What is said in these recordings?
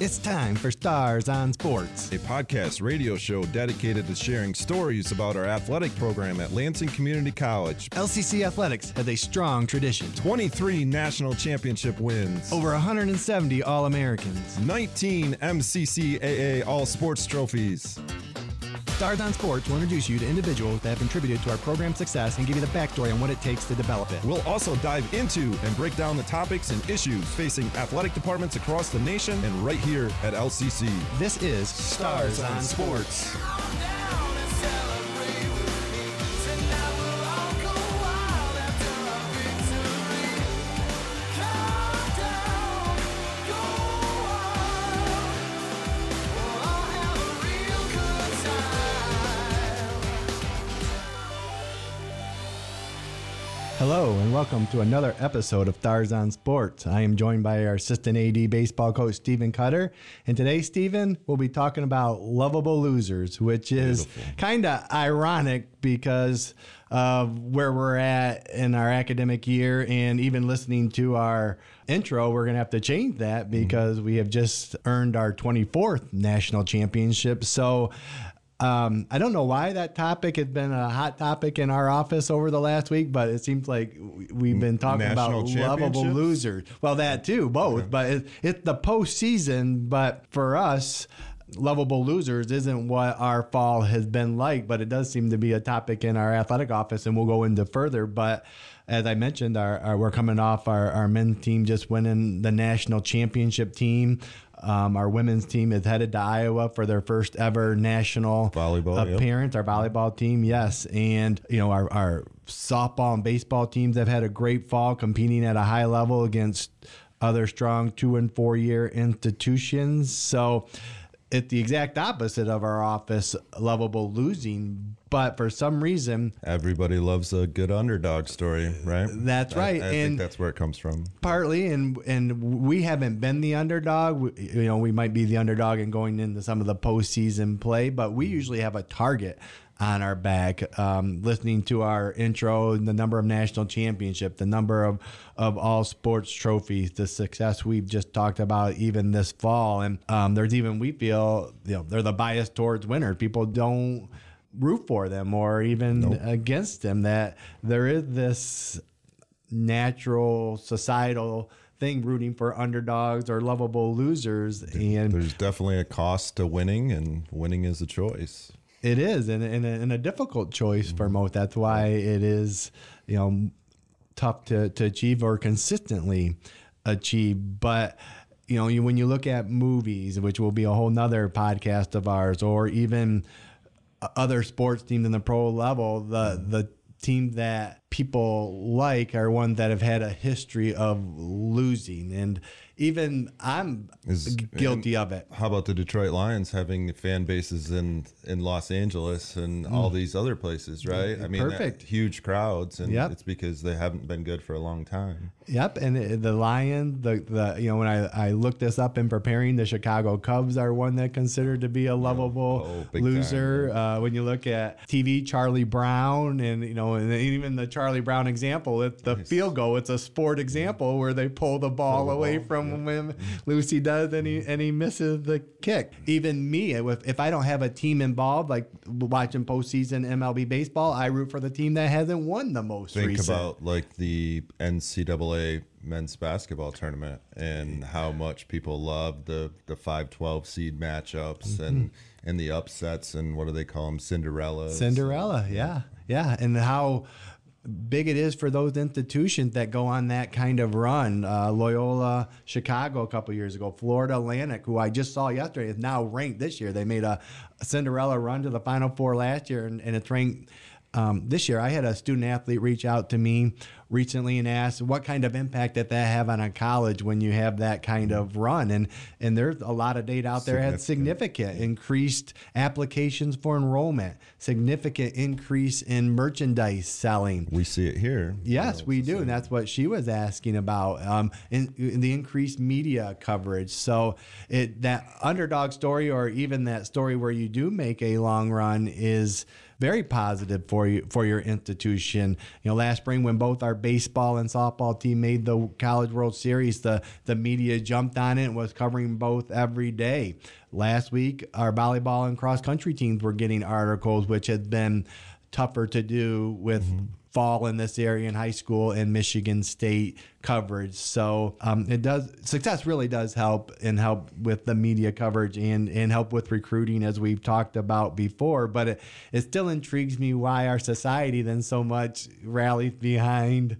It's time for Stars on Sports. a podcast radio show dedicated to sharing stories about our athletic program at Lansing Community College. LCC Athletics has a strong tradition. 23 national championship wins, Over 170 All Americans. 19 MCCAA All Sports trophies. Stars on Sports will introduce you to individuals that have contributed to our program's success and give you the backstory on what it takes to develop it. We'll also dive into and break down the topics and issues facing athletic departments across the nation and right here at LCC. This is Stars on Sports. Hello and welcome to another episode of Stars on Sports. I am joined by our assistant AD baseball coach Steven Cutter, and today Steven we'll be talking about lovable losers, which is kind of ironic because of where we're at in our academic year, and even listening to our intro, we're going to have to change that mm-hmm. because we have just earned our 24th national championship. So. Um, I don't know why that topic has been a hot topic in our office over the last week, but it seems like we- we've been talking National about lovable losers. Well, that too, both. But it, it's the postseason. But for us, lovable losers isn't what our fall has been like. But it does seem to be a topic in our athletic office, and we'll go into further. But as I mentioned, our, our we're coming off our, our men's team just winning the national championship team. Um, our women's team is headed to Iowa for their first ever national Volleyball, yep. appearance. Our volleyball team, yes, and you know our our softball and baseball teams have had a great fall, competing at a high level against other strong two and four year institutions. So. It's the exact opposite of our office lovable losing, but for some reason, Everybody loves a good underdog story, right? That's right, I, and- think that's where it comes from. partly and and we haven't been the underdog We- you know we might be the underdog in going into some of the postseason play but we usually have a target on our back um, listening to our intro the number of national championship the number of of all sports trophies the success we've just talked about even this fall. And um, there's even we feel you know they're the bias towards winners. People don't root for them or even against them that there is this natural societal thing rooting for underdogs or lovable losers and There's definitely a cost to winning, and winning is a choice. It is and, and, a, and a difficult choice for mm-hmm. most that's why it is you know tough to, to achieve or consistently achieve. But you know you, when you look at movies which will be a whole nother podcast of ours or even other sports teams in the pro level, the mm-hmm. the teams that people like are ones that have had a history of losing, and even I'm Is- guilty of it. How about the Detroit Lions having fan bases in in Los Angeles and all these other places, right? I mean, Perfect. huge crowds, and Yep. it's because they haven't been good for a long time. Yep, and the- Lions, the the you know when I I looked this up in preparing, the Chicago Cubs are one that considered to be a lovable Oh, loser. Uh, when you look at TV, Charlie Brown, and you know, and even the Charlie Brown example, it's the field goal. It's a sport example where they pull the ball the away ball, from him. Lucy does, and he and he misses the kick. Even me, if if I don't have a team involved, like watching postseason MLB baseball, I root for the team that hasn't won the most. Think recent. about like the NCAA men's basketball tournament and how much people love the the five twelve seed matchups mm-hmm. and and the upsets and what do they call them Cinderella Cinderella, yeah, yeah, and how big it is for those institutions that go on that kind of run. Uh, Loyola, Chicago, a couple years ago, Florida Atlantic, who I just saw yesterday, is now ranked this year. They made a Cinderella run to the Final Four last year, and, and it's ranked. Um, this year, I had a student athlete reach out to me recently and ask, what kind of impact that that have on a college when you have that kind of run, and and there's a lot of data out there had significant increased applications for enrollment, significant increase in merchandise selling. We see it here. Yes, we do, and that's what she was asking about. Um, in, in the increased media coverage. So it that underdog story, or even that story where you do make a long run, is very positive for you for your institution. You know, last spring when both our baseball and softball team made the College World Series, the the media jumped on it and was covering both every day. Last week, our volleyball and cross country teams were getting articles, which had been tougher to do with mm-hmm fall in this area in high school and Michigan State coverage. So um, it does success really does help and help with the media coverage and and help with recruiting as we've talked about before. But it, it still intrigues me why our society then so much rallies behind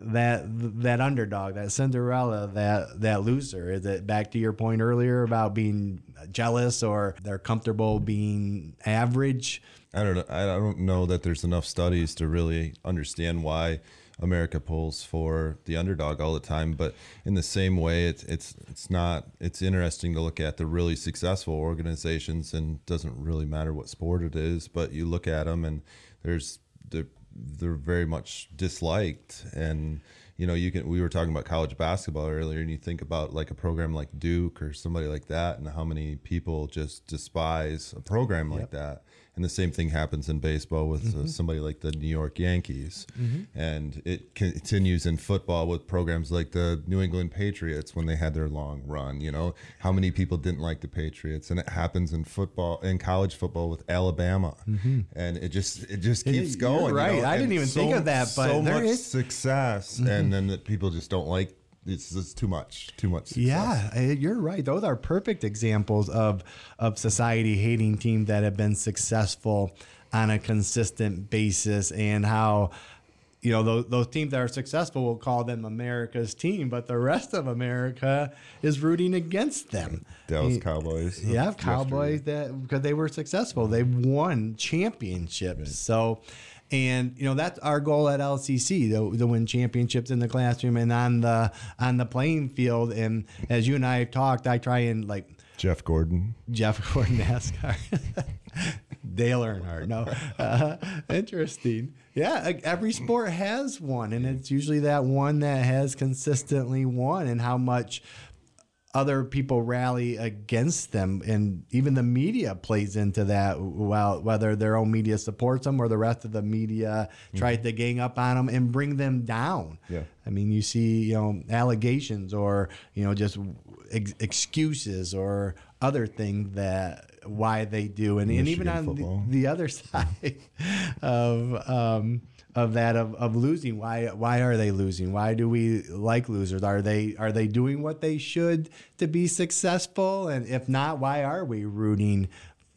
that that underdog, that Cinderella, that that loser? Is it back to your point earlier about being jealous or they're comfortable being average? I don't know. I don't know that there's enough studies to really understand why America pulls for the underdog all the time. But in the same way, it's it's it's not. It's interesting to look at the really successful organizations, and doesn't really matter what sport it is. But you look at them, and there's they're, they're very much disliked and you know, you can. We were talking about college basketball earlier, and you think about like a program like Duke or somebody like that, and how many people just despise a program like yep. that. And the same thing happens in baseball with uh, mm-hmm. uh, somebody like the New York Yankees. Mm-hmm. And it continues in football with programs like the New England Patriots when they had their long run. You know, how many people didn't like the Patriots? And it happens in football, in college football with Alabama. Mm-hmm. And it just, it just keeps it, going. right. You know? I didn't even so, think of that, but so much is success. Mm-hmm. And then the people just don't like it's just too much, too much. Success. Yeah, eh, you're right. Those are perfect examples of of society hating teams that have been successful on a consistent basis, and how you know those, those teams that are successful will call them America's team, but the rest of America is rooting against them. Dallas Cowboys. Yeah, Cowboys that because they were successful, they won championships. Right. So and you know that's our goal at LCC to, to win championships in the classroom and on the on the playing field. And as you and I have talked, I try and like Jeff Gordon, Jeff Gordon NASCAR, Dale Earnhardt. No, uh, interesting. Yeah, every sport has one, and it's usually that one that has consistently won, and how much other people rally against them. And even the media plays into that well whether their own media supports them or the rest of the media mm-hmm. tries to gang up on them and bring them down. Yeah. I mean you see you know allegations or you know just ex- excuses or other things that why they do. And, and even on the, the, other side of um, of that of, of losing. Why why are they losing? Why do we like losers? Are they are they doing what they should to be successful? And if not, why are we rooting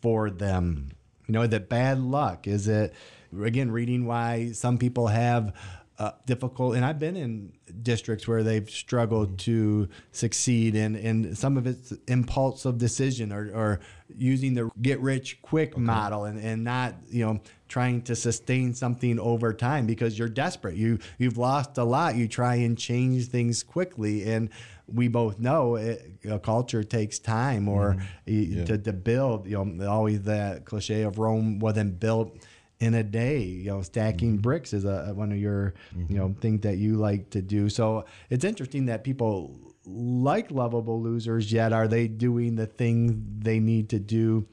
for them? You know, that bad luck? Is it again reading why some people have uh, difficult and I've been in districts where they've struggled to succeed and and some of it's impulsive decision or, or using the get rich quick okay. model and, and not you know trying to sustain something over time because you're desperate you you've lost a lot you try and change things quickly and we both know it, a culture takes time or mm-hmm. yeah. to, to build you know always that cliche of Rome wasn't built in a day. You know, stacking mm-hmm. bricks is a one of your mm-hmm. you know things that you like to do. So it's interesting that people like lovable losers, yet are they doing the things they need to do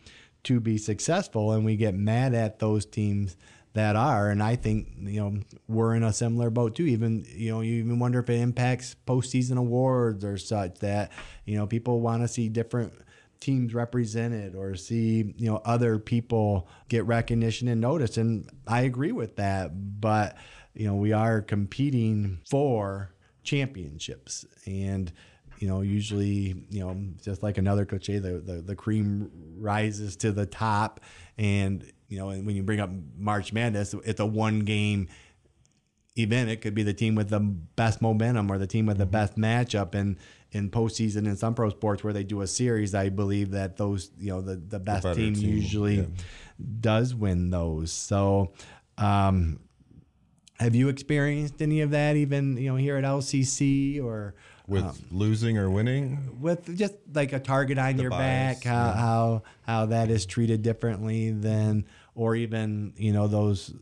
to be successful? And we get mad at those teams that are. And I think you know we're in a similar boat too. Even you know you even wonder if it impacts postseason awards or such that you know people want to see different teams represented or see you know other people get recognition and notice and I agree with that but you know we are competing for championships. And you know usually you know just like another cliche the, the, the cream rises to the top. And you know and when you bring up March Madness it's a one game event. It could be the team with the best momentum or the team with the mm-hmm. best matchup. And in postseason in some pro sports where they do a series, I believe that those you know the the best the team, team, usually yeah. does win those. So. Um, have you experienced any of that, even you know here at LCC or with um, losing or winning? With just like a target on the your bias, back, how, yeah. how how that is treated differently than, or even you know those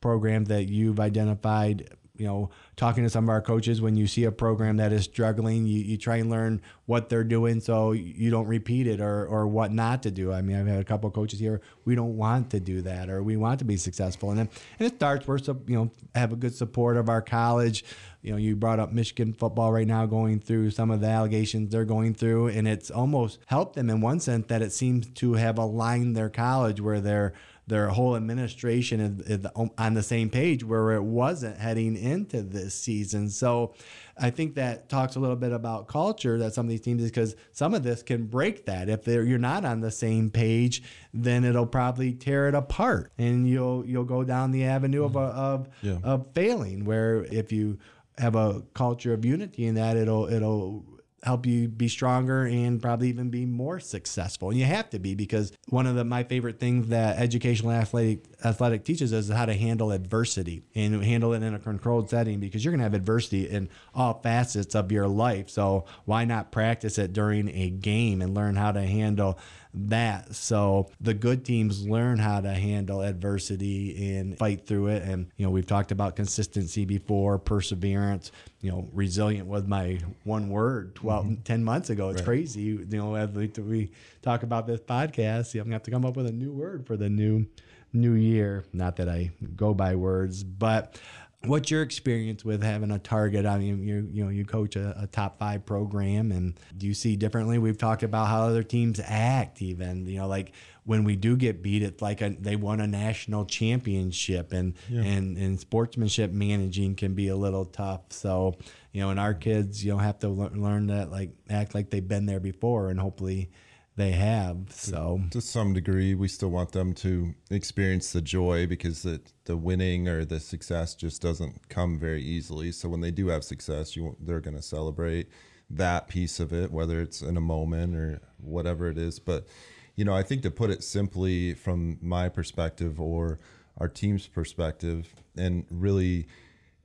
programs that you've identified you know, talking to some of our coaches, when you see a program that is struggling, you, you try and learn what they're doing so you don't repeat it or, or what not to do. I mean, I've had a couple coaches here, we don't want to do that or we want to be successful. And then, and it starts, we're, you know, have a good support of our college. You know, you brought up Michigan football right now going through some of the allegations they're going through, and it's almost helped them in one sense that it seems to have aligned their college where they're their whole administration is, is, on the same page where it wasn't heading into this season. So I think that talks a little bit about culture that some of these teams is because some of this can break that. If you're not on the same page, then it'll probably tear it apart, and you'll you'll go down the avenue of mm-hmm. of, yeah. of failing. Where if you have a culture of unity in that, it'll it'll help you be stronger and probably even be more successful. And you have to be because one of the my favorite things that educational athletic athletic teaches us is how to handle adversity and handle it in a controlled setting because you're going to have adversity in all facets of your life. So why not practice it during a game and learn how to handle that. So the good teams learn how to handle adversity and fight through it. And, you know, we've talked about consistency before, perseverance, you know, resilient was my one word 12, mm-hmm. 10 months ago. It's right. crazy. You know, as we talk about this podcast, I'm going to have to come up with a new word for the new new year. Not that I go by words, but what's your experience with having a target? I mean, you you know you coach a, a, top five program, and do you see differently? We've talked about how other teams act, even you know, like when we do get beat, it's like a, they won a national championship, and yeah. and and sportsmanship managing can be a little tough. So you know, and our kids, you know, have to learn that like act like they've been there before, and hopefully they have. So to some degree, we still want them to experience the joy because the the winning or the success just doesn't come very easily. So when they do have success, you they're going to celebrate that piece of it, whether it's in a moment or whatever it is. But you know, I think to put it simply from my perspective or our team's perspective, and really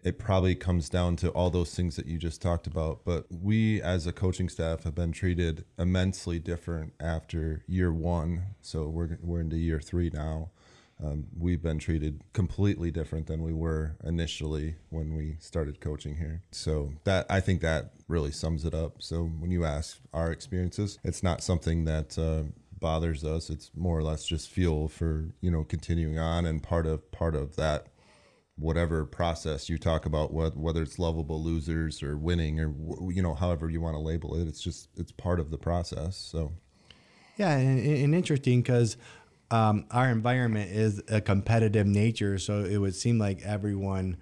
it probably comes down to all those things that you just talked about. But we, as a coaching staff, have been treated immensely different after year one. So we're we're into year three now. Um, we've been treated completely different than we were initially when we started coaching here. So that I think that really sums it up. So when you ask our experiences, it's not something that uh, bothers us. It's more or less just fuel for you know continuing on, and part of part of that whatever process you talk about what, whether it's lovable losers or winning or you know however you want to label it it's just it's part of the process so. Yeah and, and interesting because um, our environment is a competitive nature so it would seem like everyone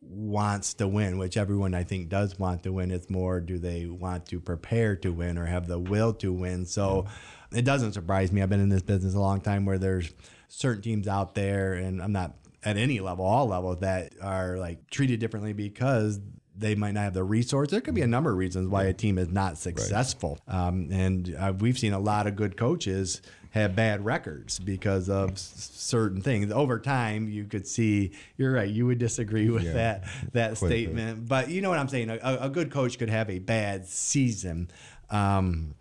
wants to win which everyone i think does want to win. It's more do they want to prepare to win or have the will to win? So it doesn't surprise me. I've been in this business a long time where there's certain teams out there and i'm not at any level, all levels that are like treated differently because they might not have the resource. There could be a number of reasons why a team is not successful. Right. Um, and uh, we've seen a lot of good coaches have bad records because of s- certain things. Over time, you could see. You're right. You would disagree with yeah, that that statement, but you know what I'm saying. A, a, good coach could have a bad season, um,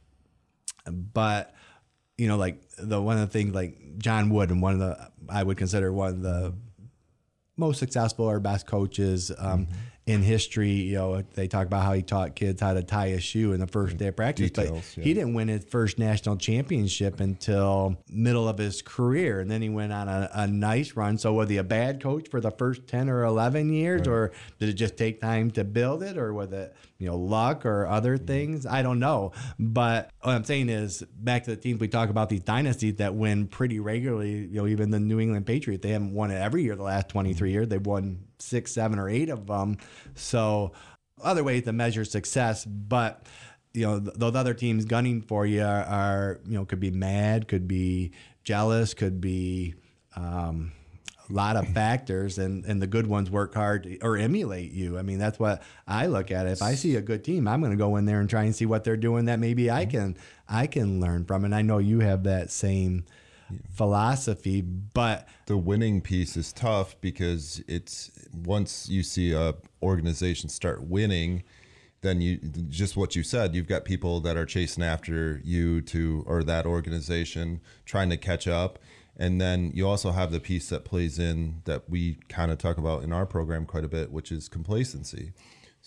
but you know, like the one of the things like John Wooden one of the I would consider one of the most successful or best coaches um, mm-hmm. in history. You know, they talk about how he taught kids how to tie a shoe in the first day of practice, Details, but yeah. he didn't win his first national championship until middle of his career, and then he went on a, a nice run. So was he a bad coach for the first ten or eleven years, right. or did it just take time to build it, or was it you know luck or other mm-hmm. things? I don't know, but what I'm saying is back to the teams we talk about these dynasties that win pretty regularly. You know, even the New England Patriots, they haven't won it every year the last 23 years. They've won six, seven, or eight of them. So other ways to measure success, but you know th- those other teams gunning for you are, are, you know could be mad, could be jealous, could be um, lot of factors, and and the good ones work hard to, or emulate you. I mean that's what I look at. If I see a good team, I'm going to go in there and try and see what they're doing that maybe I can I can learn from. And I know you have that same philosophy but the winning piece is tough because it's once you see a organization start winning then you just what you said you've got people that are chasing after you to or that organization trying to catch up And then you also have the piece that plays in that we kind of talk about in our program quite a bit, which is complacency.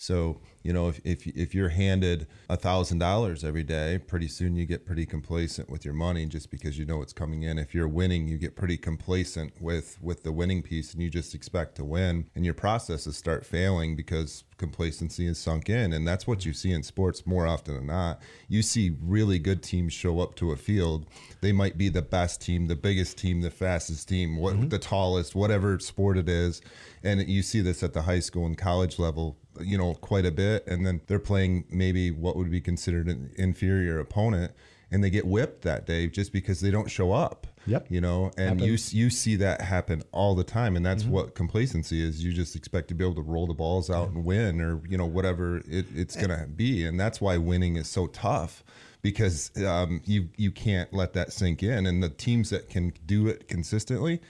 So, you know, if, if, if you're handed a thousand dollars every day, pretty soon you get pretty complacent with your money just because you know it's coming in. If you're winning, you get pretty complacent with, with the winning piece and you just expect to win and your processes start failing because complacency is sunk in. And that's what you see in sports more often than not. You see really good teams show up to a field. They might be the best team, the biggest team, the fastest team, what mm-hmm. the tallest, whatever sport it is. And you see this at the high school and college level you know, quite a bit, and then they're playing maybe what would be considered an inferior opponent, and they get whipped that day just because they don't show up. Yep. You know, and Happens. you you see that happen all the time, and that's mm-hmm. what complacency is. You just expect to be able to roll the balls out yeah. and win, or you know whatever it, it's gonna be, and that's why winning is so tough because um, you you can't let that sink in, and the teams that can do it consistently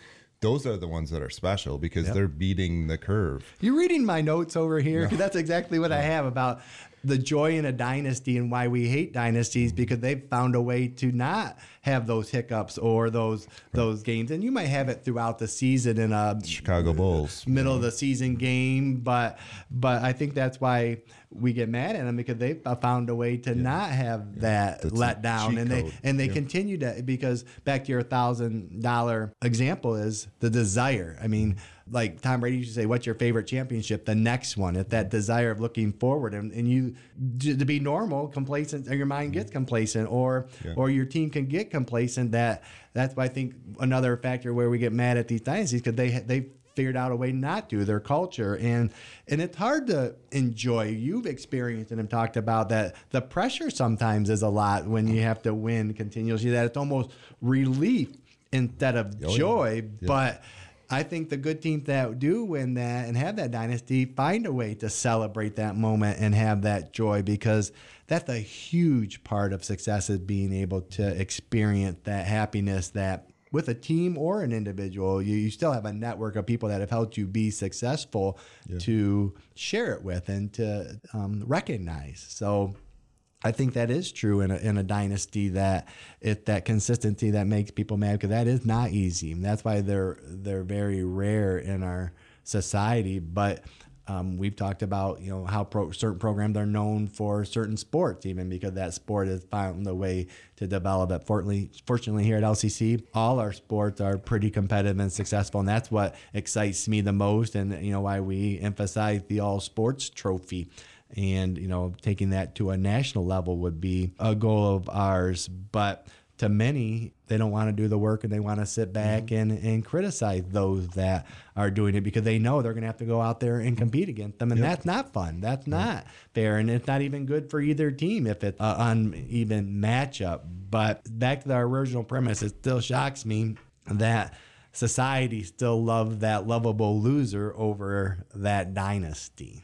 those are the ones that are special because yep. they're beating the curve. You're reading my notes over here. No. That's exactly what no. I have about the joy in a dynasty and why we hate dynasties because they've found a way to not have those hiccups or those those games. And you might have it throughout the season in a Chicago Bulls middle of the season game, but but I think that's why we get mad at them because they found a way to yeah. not have yeah. that that's let down, and they and they yeah. continue to because back to your thousand dollar example is the desire. I mean, like Tom Brady used to say, "What's your favorite championship?" The next one, if that desire of looking forward, and, and you to be normal, complacent, or your mind gets mm-hmm. complacent, or yeah. or your team can get complacent. That that's why I think another factor where we get mad at these dynasties because they they figured out a way not to their culture and and it's hard to enjoy you've experienced and have talked about that the pressure sometimes is a lot when you have to win continuously that it's almost relief instead of oh, joy yeah. Yeah. but I think the good teams that do win that and have that dynasty find a way to celebrate that moment and have that joy because that's a huge part of success is being able to experience that happiness that with a team or an individual, you, you still have a network of people that have helped you be successful yeah. to share it with and to um, recognize. So I think that is true in a, in a dynasty that it that consistency that makes people mad because that is not easy. And that's why they're they're very rare in our society. But um, we've talked about you know how pro, certain programs are known for certain sports, even because that sport has found a way to develop it. Fortunately, fortunately here at LCC, all our sports are pretty competitive and successful, and that's what excites me the most. And you know why we emphasize the All Sports Trophy and you know taking that to a national level would be a goal of ours. But to many they don't want to do the work and they want to sit back mm-hmm. and, and criticize those that are doing it because they know they're going to have to go out there and compete against them. And yep. that's not fun. That's not fair. And it's not even good for either team if it's an uneven matchup. But back to our original premise it still shocks me that society still loves that lovable loser over that dynasty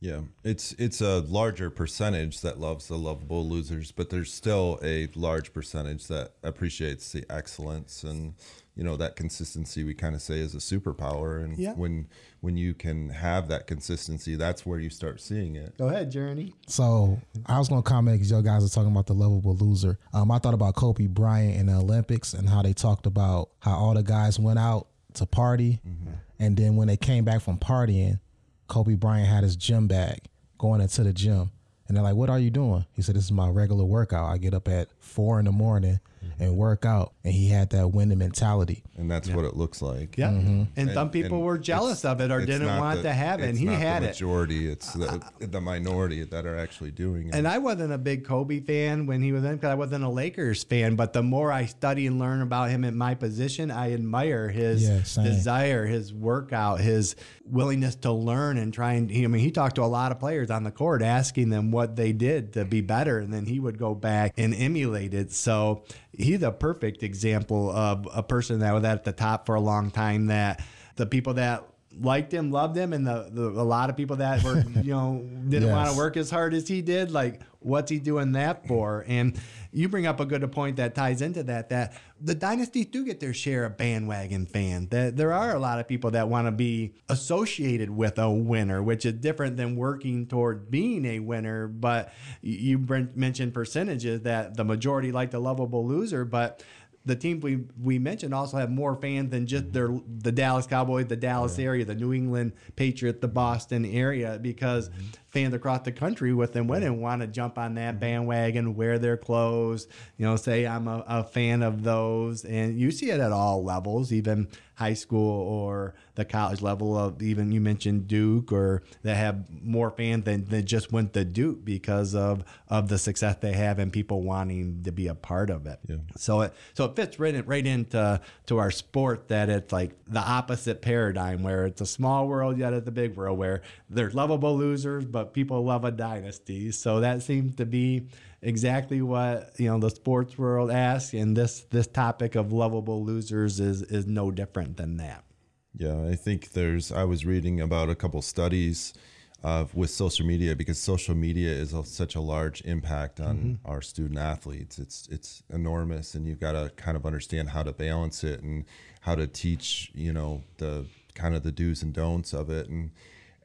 yeah, it's it's a larger percentage that loves the lovable losers, but there's still a large percentage that appreciates the excellence and you know that consistency we kind of say is a superpower. And yeah. when when you can have that consistency that's where you start seeing it. Go ahead journey so i was going to comment because you guys are talking about the lovable loser. Um, i thought about kobe bryant in the olympics and how they talked about how all the guys went out to party mm-hmm. and then when they came back from partying Kobe Bryant had his gym bag going into the gym. And they're like, What are you doing? He said, This is my regular workout. I get up at four in the morning and work out. And he had that winning mentality. And that's yeah. what it looks like. Yeah. Mm-hmm. And, and, some people and were jealous of it or didn't want the, to have it. And he had the majority, it. It's the, the minority that are actually doing it. And I wasn't a big Kobe fan when he was in because I wasn't a Lakers fan. But the more I study and learn about him in my position, I admire his yeah, desire, his workout, his willingness to learn and try and, I mean, he talked to a lot of players on the court asking them what they did to be better. And then he would go back and emulate it. So he's a perfect example of a person that was at the top for a long time that the people that liked him, loved him, and the, the a lot of people that were you know didn't yes. want to work as hard as he did. Like, what's he doing that for? And you bring up a good point that ties into that. That the dynasties do get their share of bandwagon fans. That there are a lot of people that want to be associated with a winner, which is different than working toward being a winner. But you mentioned percentages that the majority like the lovable loser, but the teams we we mentioned also have more fans than just their the Dallas Cowboys, the Dallas area, the New England Patriot, the Boston area, because mm-hmm. fans across the country with them winning want to jump on that mm-hmm. bandwagon, wear their clothes, you know, say I'm a, a fan of those, and you see it at all levels, even high school or the college level of even you mentioned Duke or that have more fans than, than just went to Duke because of of the success they have and people wanting to be a part of it. Yeah. So it so it fits right in, right into to our sport that it's like the opposite paradigm where it's a small world yet it's a big world where there's lovable losers but people love a dynasty. So that seems to be exactly what you know the sports world asks, and this this topic of lovable losers is is no different than that. Yeah, I think there's. I was reading about a couple studies of with social media because social media is a, such a large impact on Mm-hmm. our student athletes. It's it's enormous, and you've got to kind of understand how to balance it and how to teach. You know the kind of the do's and don'ts of it, and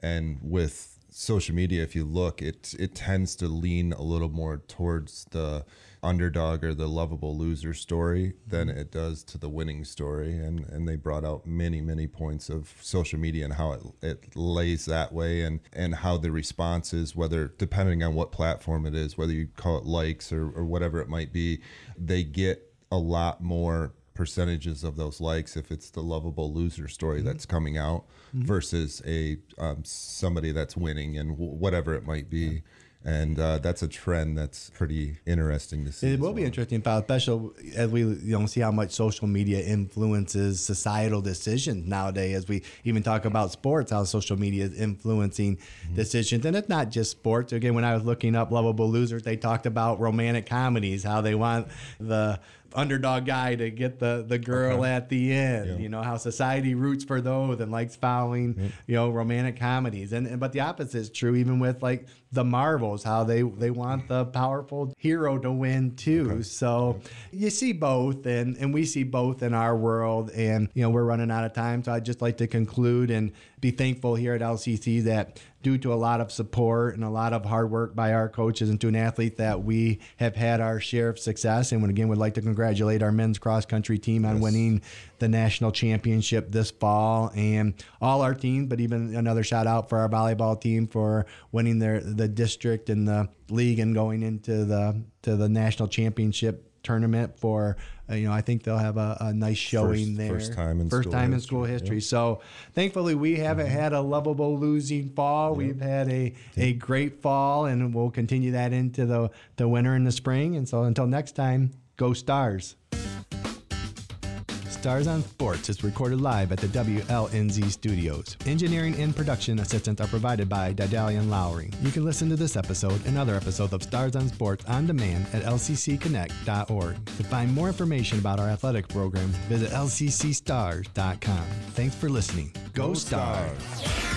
and with social media, if you look, it it tends to lean a little more towards the underdog or the lovable loser story than mm-hmm. it does to the winning story. And and they brought out many many points of social media and how it it lays that way and and how the response is whether depending on what platform it is, whether you call it likes or or whatever it might be, they get a lot more percentages of those likes if it's the lovable loser story that's coming out versus a um, somebody that's winning and w- whatever it might be and uh, that's a trend that's pretty interesting to see It will be interesting, Paul, especially as we you know see how much social media influences societal decisions nowadays. As we even talk about sports, how social media is influencing Mm-hmm. decisions, and it's not just sports. Again, when I was looking up lovable losers, they talked about romantic comedies, how they want the underdog guy to get the the girl at the end. Yeah. You know how society roots for those and likes following you know romantic comedies, and, and but the opposite is true even with like the Marvels, how they they want the powerful hero to win too. So you see both, and and we see both in our world, and you know we're running out of time, so I'd just like to conclude and be thankful here at LCC that due to a lot of support and a lot of hard work by our coaches and to an athlete that we have had our share of success. And again, would like to congratulate our men's cross country team on winning the national championship this fall. And all our teams, but even another shout out for our volleyball team for winning their the district and the league and going into the to the national championship tournament for uh, you know I think they'll have a, a nice showing First- there. first time in first school time in school history. so thankfully we haven't had a lovable losing fall. We've had a a great fall and we'll continue that into the the winter and the spring. And so until next time go stars Stars on Sports is recorded live at the WLNZ studios. Engineering and production assistance are provided by Didalian Lowry. You can listen to this episode and other episodes of Stars on Sports on demand at lccconnect.org. To find more information about our athletic program, visit lccstars.com. Thanks for listening. Go, Stars. Stars.